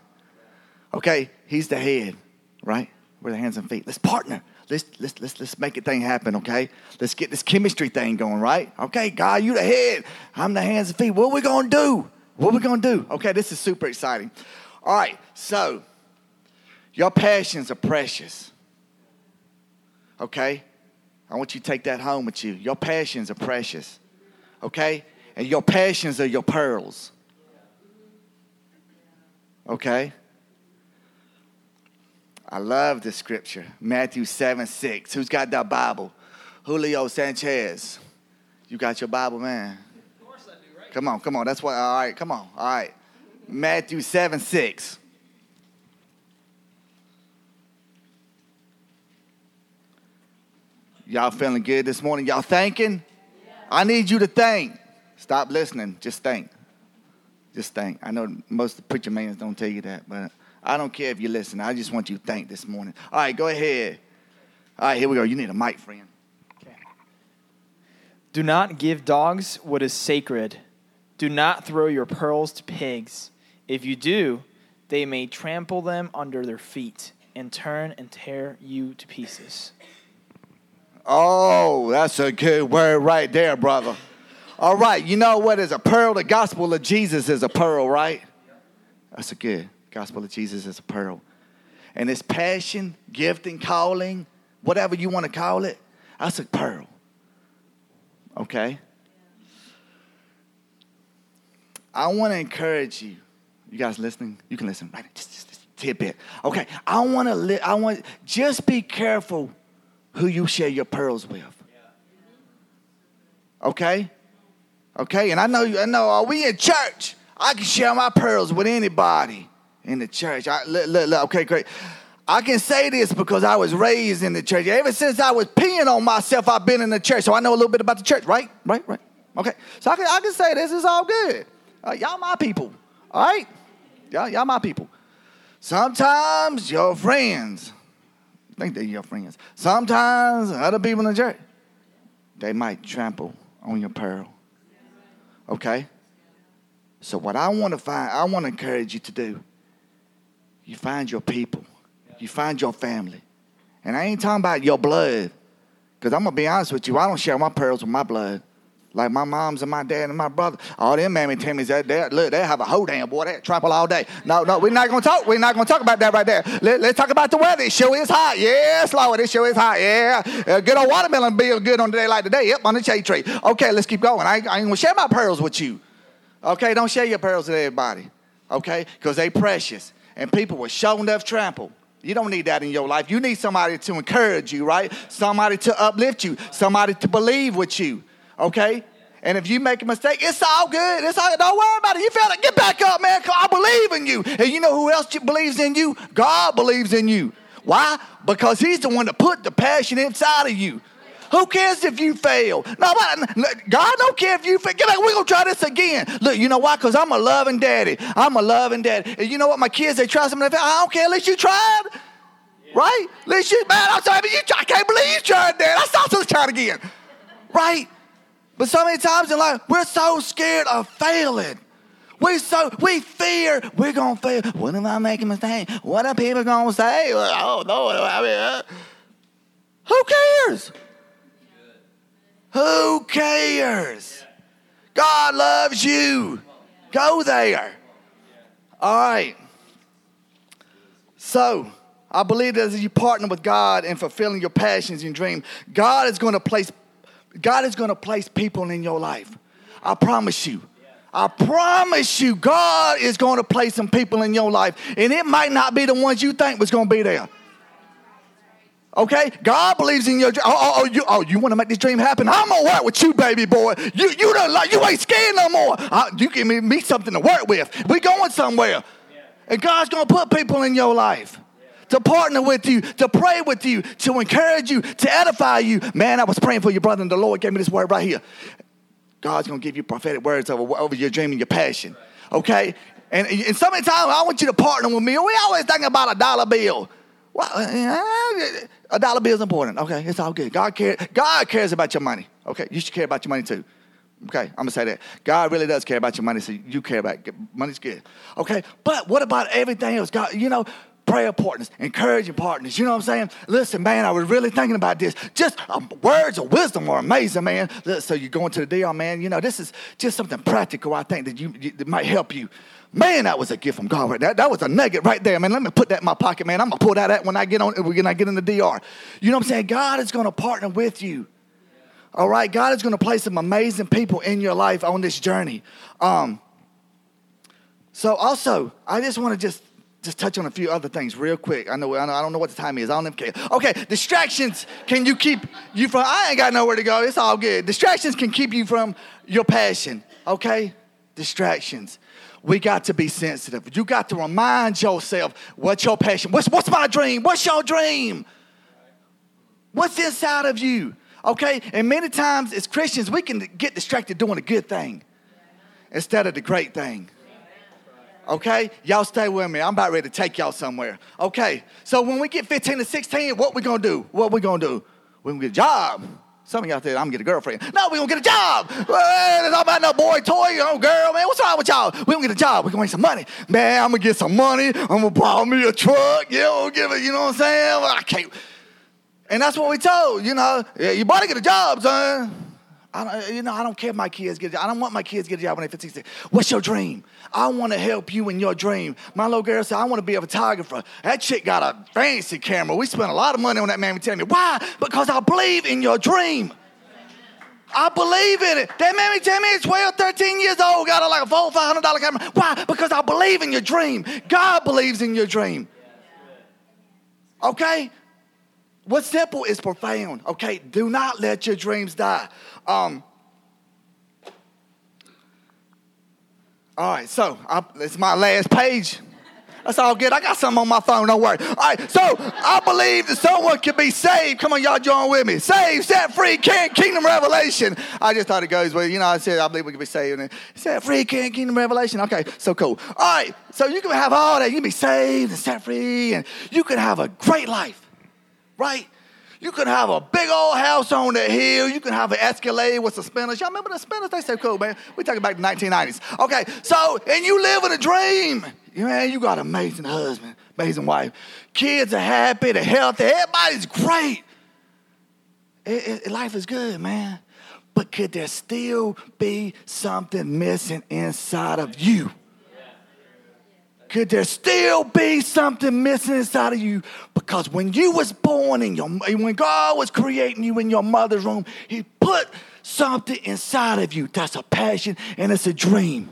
Okay, he's the head, right? We're the hands and feet. Let's partner. Let's, let's, let's, let's make a thing happen, okay? Let's get this chemistry thing going, right? Okay, God, you the head. I'm the hands and feet. What we going to do? What we going to do? Okay, this is super exciting. All right, so your passions are precious, okay? I want you to take that home with you. Your passions are precious, okay? And your passions are your pearls, okay? I love the scripture. Matthew 7 6. Who's got that Bible? Julio Sanchez. You got your Bible, man? Of course I do, right? Come on, come on. That's what, all right, come on. All right. Matthew 7 6. Y'all feeling good this morning? Y'all thinking? Yeah. I need you to think. Stop listening. Just think. Just think. I know most the preacher mans don't tell you that, but I don't care if you listen. I just want you to think this morning. All right, go ahead. All right, here we go. You need a mic, friend. Okay. Do not give dogs what is sacred. Do not throw your pearls to pigs. If you do, they may trample them under their feet and turn and tear you to pieces. Oh, that's a good word right there, brother. All right, you know what is a pearl? The gospel of Jesus is a pearl, right? That's a good. Gospel of Jesus is a pearl. And this passion, gifting, calling, whatever you want to call it, that's a pearl. Okay? I want to encourage you. You guys listening? You can listen. Right? Just, just, just tidbit. Okay. I want to. Li- I want. Just be careful who you share your pearls with. Okay. Okay. And I know. I know. Are we in church? I can share my pearls with anybody in the church. I, look, look, look, okay, great. I can say this because I was raised in the church. Ever since I was peeing on myself, I've been in the church. So I know a little bit about the church, right? Right, right. Okay. So I can, I can say this is all good. Uh, y'all my people, all right? Y'all, y'all my people. Sometimes your friends, think they're your friends. Sometimes other people in the church, they might trample on your pearl. Okay? So what I want to find, I want to encourage you to do you find your people, you find your family. And I ain't talking about your blood, because I'm going to be honest with you, I don't share my pearls with my blood. Like my moms and my dad and my brother, all them mammy Timmys, that they, look, they have a whole damn boy, that trample all day. No, no, we're not gonna talk. We're not gonna talk about that right there. Let, us talk about the weather. It sure is hot. Yes, Lord, it sure is hot. Yeah, uh, good old watermelon be good on a day like today. Yep, on the shade tree. Okay, let's keep going. I, I ain't gonna share my pearls with you. Okay, don't share your pearls with everybody. Okay, because they precious and people were shown enough trample. You don't need that in your life. You need somebody to encourage you, right? Somebody to uplift you, somebody to believe with you, okay? And if you make a mistake, it's all good. It's all, don't worry about it. You feel it. Get back up, man. I believe in you. And you know who else believes in you? God believes in you. Why? Because he's the one that put the passion inside of you. Who cares if you fail? No, God don't care if you fail. Get we're gonna try this again. Look, you know why? Because I'm a loving daddy. I'm a loving daddy. And you know what? My kids, they try something. I don't care. At least you tried. Right? At least you, man, I'm sorry, but you, I can't believe you tried that. I saw something trying again. Right? But so many times in life, we're so scared of failing. We so we fear we're gonna fail. What if I make a mistake? What are people gonna say? Oh no! I mean, uh, who cares? Who cares? God loves you. Go there. All right. So, I believe that as you partner with God in fulfilling your passions and dreams, God is going to place God is going to place people in your life. I promise you. I promise you, God is going to place some people in your life, and it might not be the ones you think was going to be there. Okay, God believes in your dream. Oh, oh, oh, you, oh, you want to make this dream happen? I'm gonna work with you, baby boy. You, you don't like, you ain't scared no more. Uh, you give me, me something to work with. We going somewhere, and God's gonna put people in your life to partner with you, to pray with you, to encourage you, to edify you. Man, I was praying for your brother, and the Lord gave me this word right here. God's gonna give you prophetic words over, over your dream and your passion. Okay, and and so many times I want you to partner with me. We always think about a dollar bill. Well, uh, a dollar bill is important. Okay, it's all good. God cares. God cares about your money. Okay, you should care about your money too. Okay, I'm gonna say that. God really does care about your money, so you care about it. money's good. Okay, but what about everything else? God, you know, prayer partners, encouraging partners. You know what I'm saying? Listen, man, I was really thinking about this. Just um, words of wisdom are amazing, man. So you're going to the DR, man. You know, this is just something practical. I think that you, that might help you. Man, that was a gift from God. Right? That, that was a nugget right there, man. Let me put that in my pocket, man. I'm gonna pull that out when I get on when I get in the DR. You know what I'm saying? God is gonna partner with you. All right, God is gonna place some amazing people in your life on this journey. Um, so also, I just want to just just touch on a few other things real quick. I know, I know I don't know what the time is. I don't even care. Okay, distractions can you keep you from? I ain't got nowhere to go. It's all good. Distractions can keep you from your passion. Okay, distractions we got to be sensitive. You got to remind yourself what's your passion. What's, what's my dream? What's your dream? What's inside of you? Okay? And many times as Christians, we can get distracted doing a good thing instead of the great thing. Okay? Y'all stay with me. I'm about ready to take y'all somewhere. Okay. So when we get 15 to 16, what we gonna do? What we gonna do? We're gonna get a job. Some of y'all think I'm gonna get a girlfriend. No, we gonna get a job. Well, it's all about no boy toy, no girl, man. What's wrong with y'all? We gonna get a job. We gonna make some money. Man, I'm gonna get some money. I'm gonna buy me a truck. Yeah, we'll give it, you know what I'm saying? I can't. And that's what we told, you know. Yeah, you better get a job, son. I don't, you know, I don't care if my kids get a job. I don't want my kids to get a job when they're 15, 16. What's your dream? I want to help you in your dream. My little girl said, I want to be a photographer. That chick got a fancy camera. We spent a lot of money on that man. Tell me, why? Because I believe in your dream. I believe in it. That mammy Tammy is 12, 13 years old, got a, like a four, five hundred dollar camera. Why? Because I believe in your dream. God believes in your dream. Okay? What's simple is profound. Okay, do not let your dreams die. Um, all right, so I, it's my last page. That's all good. I got something on my phone. Don't worry. All right. So I believe that someone can be saved. Come on, y'all join with me. Saved, set free, kingdom revelation. I just thought it goes well. You know, I said I believe we can be saved. And set free, kingdom revelation. Okay, so cool. All right. So you can have all that. You can be saved and set free, and you can have a great life, right? You can have a big old house on the hill. You can have an Escalade with suspenders. Y'all remember the suspenders? They so cool, man. We talking about the 1990s. Okay, so, and you live in a dream. Man, you got an amazing husband, amazing wife. Kids are happy, they're healthy, everybody's great. It, it, life is good, man. But could there still be something missing inside of you? Could there still be something missing inside of you? Because when you was born in your, when God was creating you in your mother's womb, He put something inside of you. That's a passion and it's a dream.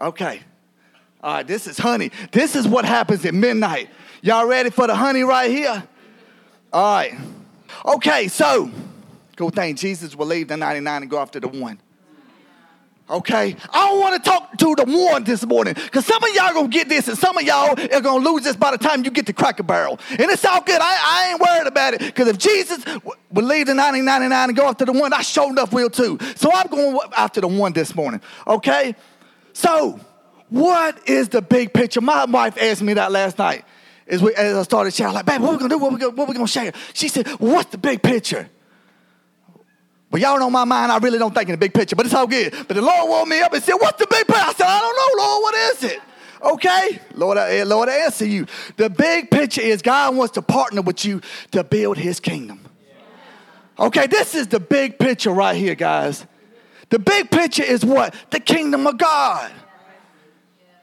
Okay. All right, this is honey. This is what happens at midnight. Y'all ready for the honey right here? All right. Okay, so cool thing. Jesus will leave the 99 and go after the one. Okay, I don't want to talk to the one this morning because some of y'all gonna get this, and some of y'all are gonna lose this by the time you get to Cracker Barrel. And it's all good. I, I ain't worried about it because if Jesus would leave the 1999 and go after the one, I sure enough will too. So I'm going after the one this morning. Okay, so what is the big picture? My wife asked me that last night as, we, as I started sharing. Like, babe, what we gonna do? What we gonna, what we gonna share? She said, "What's the big picture?" But y'all know my mind, I really don't think in the big picture, but it's all good. But the Lord woke me up and said, What's the big picture? I said, I don't know, Lord, what is it? Okay, Lord, I, eh, Lord, I answer you. The big picture is God wants to partner with you to build his kingdom. Okay, this is the big picture right here, guys. The big picture is what? The kingdom of God.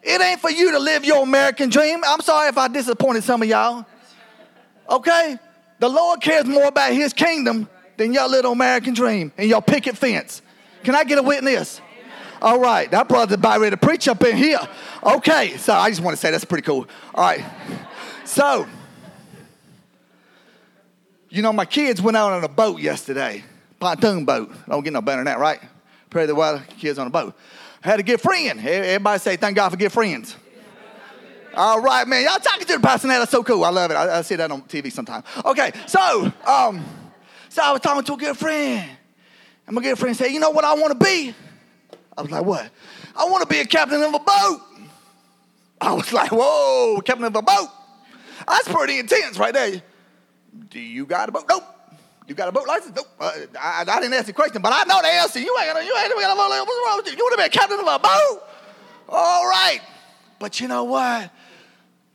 It ain't for you to live your American dream. I'm sorry if I disappointed some of y'all. Okay? The Lord cares more about his kingdom than your little American dream and your picket fence. Can I get a witness? All right, that brother's about ready to preach up in here. Okay, so I just want to say that's pretty cool. All right, so you know my kids went out on a boat yesterday, pontoon boat. Don't get no better than that, right? Pray the weather, kids on a boat. Had a good friend. Everybody say thank God for good friends. All right, man. Y'all talking to the pastor now. That's so cool. I love it. I, I see that on TV sometime. Okay, so um, so I was talking to a good friend. And my good friend said, You know what I want to be? I was like, What? I want to be a captain of a boat. I was like, Whoa, captain of a boat. That's pretty intense right there. Do you got a boat? Nope. You got a boat license? Nope. Uh, I, I, didn't ask the question, but I know the answer. You ain't, you ain't got a boat license. What's wrong with you? You want to be a captain of a boat? All right. But you know what?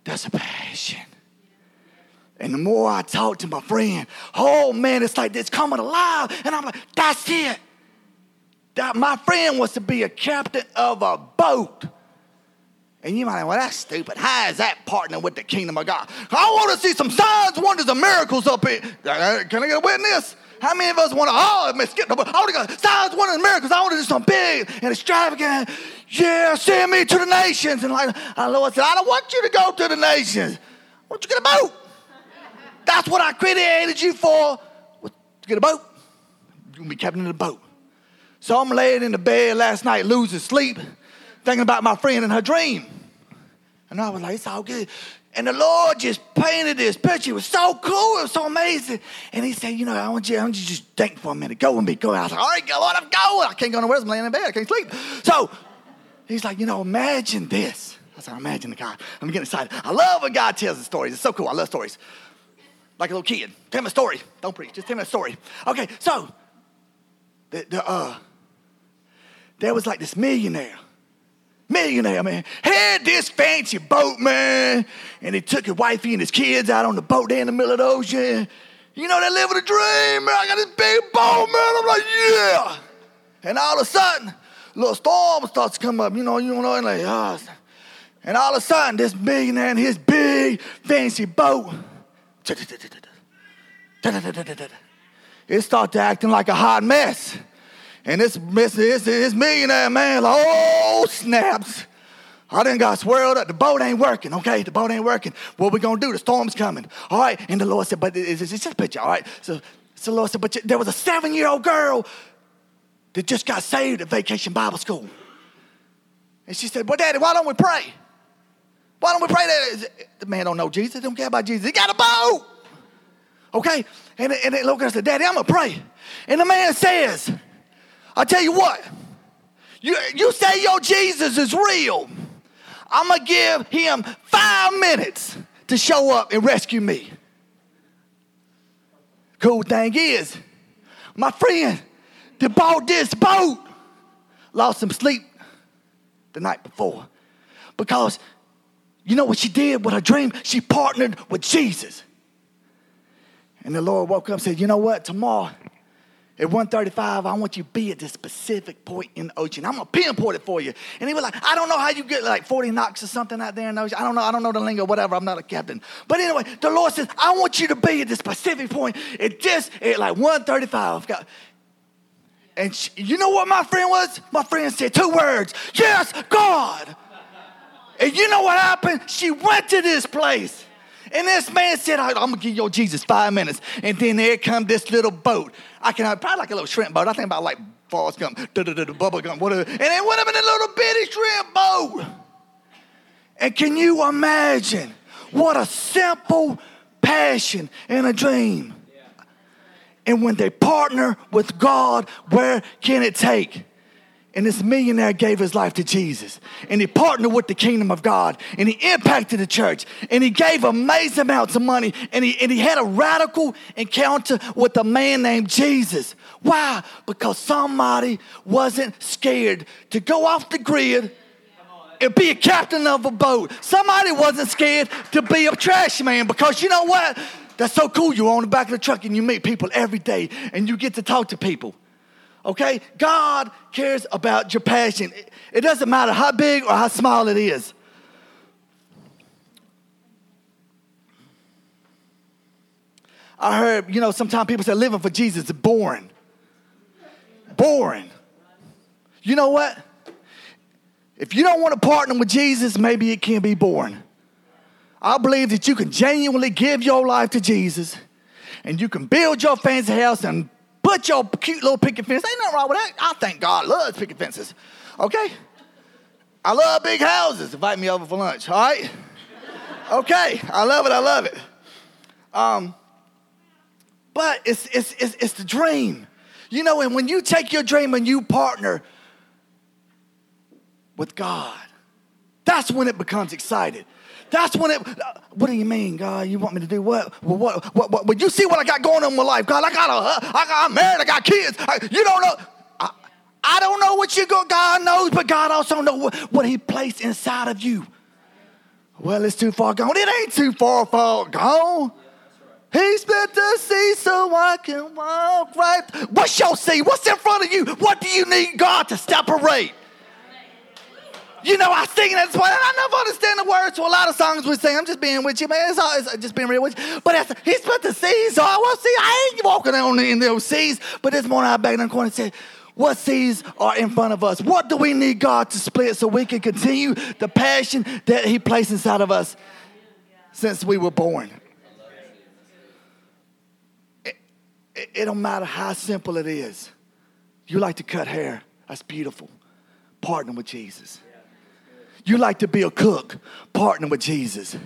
That's a passion. And the more I talk to my friend, oh man, it's like it's coming alive. And I'm like, that's it. That my friend wants to be a captain of a boat. And you might say, well, that's stupid. How is that partnering with the kingdom of God? I want to see some signs, wonders, and miracles up here. Uh, can I get a witness? How many of us want to, oh, man, skip the boat. I want to go, signs, wonders, and miracles. I want to do something big and extravagant. Yeah, send me to the nations. And like, the Lord said, I don't want you to go to the nations. I want you to get a boat. That's what I created you for. To get a boat. You're to be captain of the boat. So I'm laying in the bed last night, losing sleep, thinking about my friend and her dream. And I was like, it's all good. And the Lord just painted this picture. It was so cool. It was so amazing. And he said, you know, I want you, I want you to just think for a minute. Go with me. Go. I was like, all right, Lord, I'm going. I can't go nowhere. I'm laying in bed. I can't sleep. So he's like, you know, imagine this. I said, imagine the God. I'm getting excited. I love when God tells the stories. It's so cool. I love stories like a little kid. Tell me a story. Don't preach. Just tell me a story. Okay, so the, the, uh, there was like this millionaire. Millionaire, man. Had this fancy boat, man. And he took his wifey and his kids out on the boat there in the middle of the ocean. You know, they're living a dream, man. I got this big boat, man. I'm like, yeah. And all of a sudden, a little storm starts to come up. You know, you know, and like, oh. And all of a sudden, this millionaire and his big fancy boat it started acting like a hot mess. And this, this, this, millionaire man, like, oh, snaps. I done got swirled up. The boat ain't working, okay? The boat ain't working. What we gonna do? The storm's coming. All right. And the Lord said, but it's, just a picture, all right? So, so the Lord said, but there was a seven year old girl that just got saved at Vacation Bible School. And she said, well, Daddy, why don't we pray? Why don't we pray that? The man don't know Jesus. He don't care about Jesus. He got a boat. Okay? And, and the little girl said, Daddy, I'm going to pray. And the man says, I'll tell you what. You, you say your Jesus is real. I'm going to give him five minutes to show up and rescue me. Cool thing is, my friend that bought this boat lost some sleep the night before because you know what she did with her dream? She partnered with Jesus. And the Lord woke up and said, You know what? Tomorrow at 135, I want you to be at this specific point in the ocean. I'm gonna pinpoint it for you. And he was like, I don't know how you get like 40 knocks or something out there in the ocean. I don't know, I don't know the lingo, whatever. I'm not a captain. But anyway, the Lord says, I want you to be at this specific point at this at like 135. And she, you know what my friend was? My friend said two words, yes, God. And you know what happened? She went to this place. And this man said, I'm gonna give your Jesus five minutes. And then there come this little boat. I can probably like a little shrimp boat. I think about like Forrest da, Bubba Gump, whatever. And they went up in a little bitty shrimp boat. And can you imagine what a simple passion and a dream? And when they partner with God, where can it take? And this millionaire gave his life to Jesus. And he partnered with the kingdom of God. And he impacted the church. And he gave amazing amounts of money. And he, and he had a radical encounter with a man named Jesus. Why? Because somebody wasn't scared to go off the grid and be a captain of a boat. Somebody wasn't scared to be a trash man because you know what? That's so cool. You're on the back of the truck and you meet people every day and you get to talk to people. Okay? God cares about your passion. It doesn't matter how big or how small it is. I heard, you know, sometimes people say living for Jesus is boring. Boring. You know what? If you don't want to partner with Jesus, maybe it can be boring. I believe that you can genuinely give your life to Jesus and you can build your fancy house and put your cute little picket fence. Ain't nothing wrong with that. I think God loves picket fences. Okay? I love big houses. Invite me over for lunch, all right? Okay, I love it, I love it. Um, but it's, it's, it's, it's the dream. You know, and when you take your dream and you partner with God, that's when it becomes excited. That's when it. What do you mean, God? You want me to do what? Well, what? What? what, what you see what I got going on in my life, God? I got a. I got. I'm married. I got kids. I, you don't know. I, I don't know what you go. God knows, but God also knows what, what He placed inside of you. Well, it's too far gone. It ain't too far, far gone. He split the sea so I can walk right. What's your sea? What's in front of you? What do you need God to separate? You know, I sing at this point, and I never understand the words to a lot of songs we sing. I'm just being with you, man. It's, all, it's just being real with you. But that's, he split the seas, so I well, see, I ain't walking on in those seas. But this morning I back in the corner and said, what seas are in front of us? What do we need God to split so we can continue the passion that He placed inside of us since we were born? It, it, it don't matter how simple it is. You like to cut hair, that's beautiful. Partner with Jesus. You like to be a cook, partner with Jesus.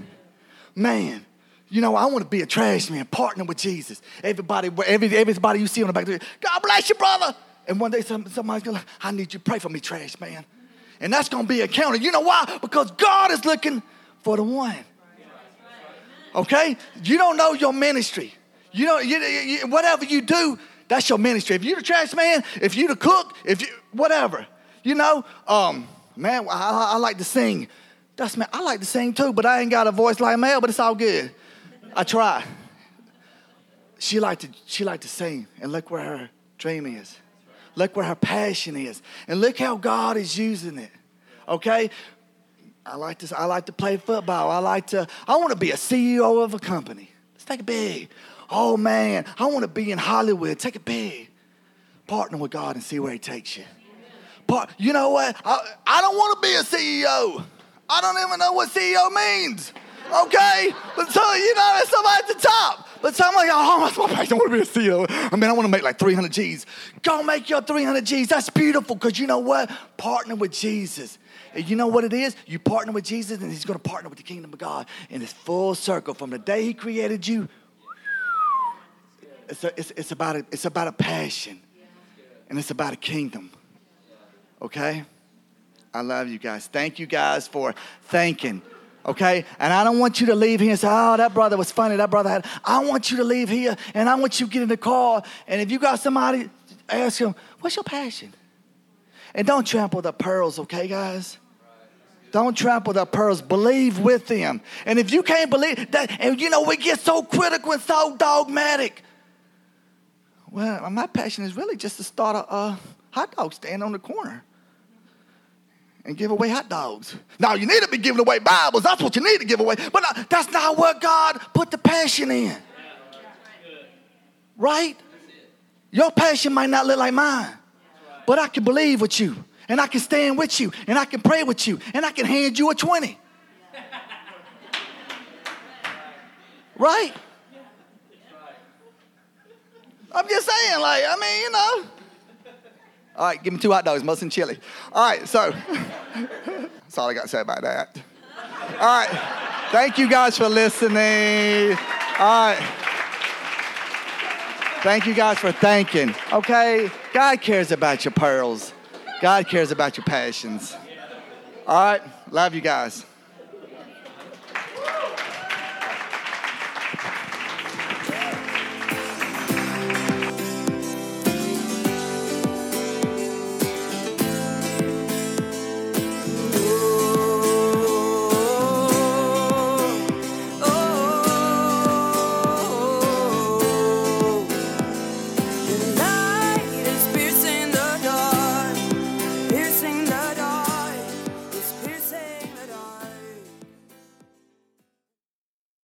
Man, you know, I want to be a trash man, partner with Jesus. Everybody, every, everybody you see on the back of the God bless you, brother. And one day somebody's to, I need you to pray for me, trash man. And that's to be a counter. You know why? Because God is looking for the one. Okay? You don't know your ministry. You know, you, you, whatever you do, that's your ministry. If you're the trash man, if you're the cook, if you, whatever, you know, um, Man, I, I, like to sing. That's man, I like to sing too, but I ain't got a voice like Mel, but it's all good. I try. She liked to, she liked to sing, and look where her dream is. Look where her passion is. And look how God is using it. Okay? I like to, I like to play football. I like to, I want to be a CEO of a company. Let's take it big. Oh man, I want to be in Hollywood. Take it big. Partner with God and see where He takes you. You know what? I, I don't want to be a CEO. I don't even know what CEO means. Okay? But so, you know, there's somebody at the top. But somebody, oh, that's my passion. I want to be a CEO. I mean, I want to make like 300 G's. Go make your 300 G's. That's beautiful because you know what? Partner with Jesus. And you know what it is? You partner with Jesus and he's going to partner with the kingdom of God. And it's full circle from the day he created you. It's, a, it's, it's, about a, it's about a passion. And it's about a kingdom. Okay? I love you guys. Thank you guys for thanking. Okay? And I don't want you to leave here and say, oh, that brother was funny. That brother had. I want you to leave here and I want you to get in the car. And if you got somebody, ask them, what's your passion? And don't trample the pearls, okay, guys? Don't trample the pearls. Believe with them. And if you can't believe that, and you know, we get so critical and so dogmatic. Well, my passion is really just to start a, a hot dog stand on the corner and give away hot dogs. Now, you need to be giving away Bibles. That's what you need to give away. But uh, that's not what God put the passion in. Right? Your passion might not look like mine, but I can believe with you, and I can stand with you, and I can pray with you, and I can hand you a 20. Right? I'm just saying, like, I mean, you know. All right, give me two hot dogs, mustard and chili. All right, so that's all I got to say about that. All right, thank you guys for listening. All right. Thank you guys for thanking. Okay, God cares about your pearls. God cares about your passions. All right, love you guys.